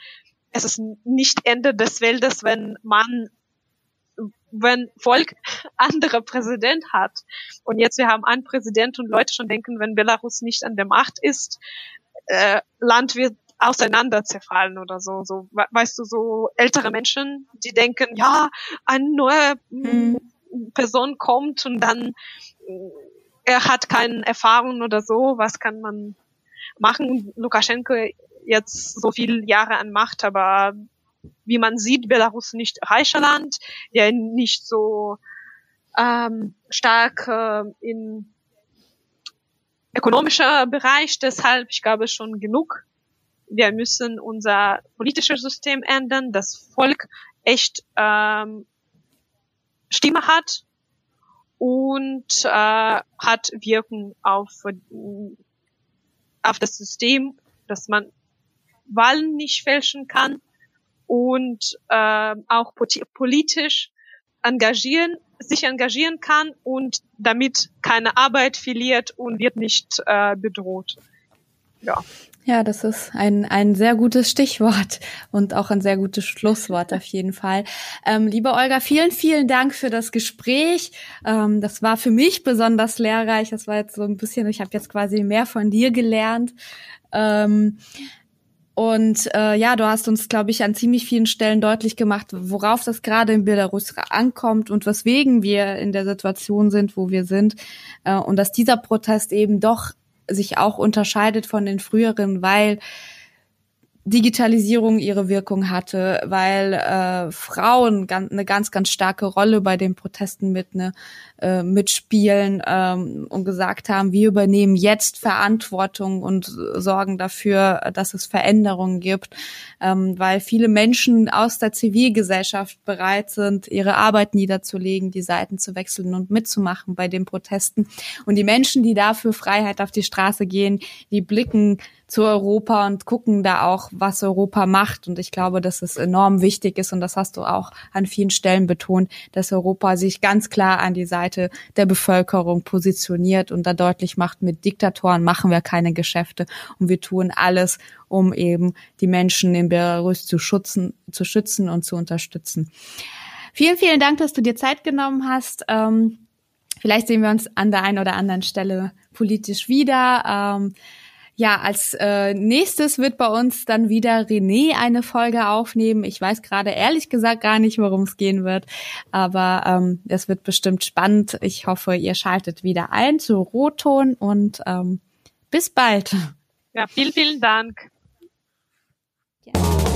es ist nicht Ende des Weltes, wenn man, wenn Volk andere Präsident hat. Und jetzt wir haben einen Präsident und Leute schon denken, wenn Belarus nicht an der Macht ist, äh, Land wird auseinander zerfallen oder so. So, weißt du, so ältere Menschen, die denken, ja, eine neue mhm. Person kommt und dann er hat keine Erfahrung oder so, was kann man machen? Lukaschenko jetzt so viele Jahre an Macht, aber wie man sieht, Belarus nicht reicher Land, ja nicht so ähm, stark äh, in ökonomischer Bereich, deshalb, ich glaube schon genug. Wir müssen unser politisches System ändern, das Volk echt ähm, Stimme hat und äh, hat Wirkung auf, auf das System, dass man Wahlen nicht fälschen kann und äh, auch politisch engagieren, sich engagieren kann und damit keine Arbeit verliert und wird nicht äh, bedroht. Ja. Ja, das ist ein, ein sehr gutes Stichwort und auch ein sehr gutes Schlusswort auf jeden Fall. Ähm, liebe Olga, vielen, vielen Dank für das Gespräch. Ähm, das war für mich besonders lehrreich. Das war jetzt so ein bisschen, ich habe jetzt quasi mehr von dir gelernt. Ähm, und äh, ja, du hast uns, glaube ich, an ziemlich vielen Stellen deutlich gemacht, worauf das gerade in Belarus ankommt und weswegen wir in der Situation sind, wo wir sind. Äh, und dass dieser Protest eben doch sich auch unterscheidet von den früheren, weil Digitalisierung ihre Wirkung hatte, weil äh, Frauen ganz, eine ganz, ganz starke Rolle bei den Protesten mit, ne, äh, mitspielen ähm, und gesagt haben, wir übernehmen jetzt Verantwortung und sorgen dafür, dass es Veränderungen gibt, ähm, weil viele Menschen aus der Zivilgesellschaft bereit sind, ihre Arbeit niederzulegen, die Seiten zu wechseln und mitzumachen bei den Protesten. Und die Menschen, die dafür Freiheit auf die Straße gehen, die blicken zu Europa und gucken da auch, was Europa macht. Und ich glaube, dass es enorm wichtig ist, und das hast du auch an vielen Stellen betont, dass Europa sich ganz klar an die Seite der Bevölkerung positioniert und da deutlich macht, mit Diktatoren machen wir keine Geschäfte und wir tun alles, um eben die Menschen in Belarus zu schützen, zu schützen und zu unterstützen. Vielen, vielen Dank, dass du dir Zeit genommen hast. Ähm, vielleicht sehen wir uns an der einen oder anderen Stelle politisch wieder. Ja, als äh, nächstes wird bei uns dann wieder René eine Folge aufnehmen. Ich weiß gerade ehrlich gesagt gar nicht, worum es gehen wird, aber ähm, es wird bestimmt spannend. Ich hoffe, ihr schaltet wieder ein zu Rotton und ähm, bis bald. Ja, vielen, vielen Dank. Ja.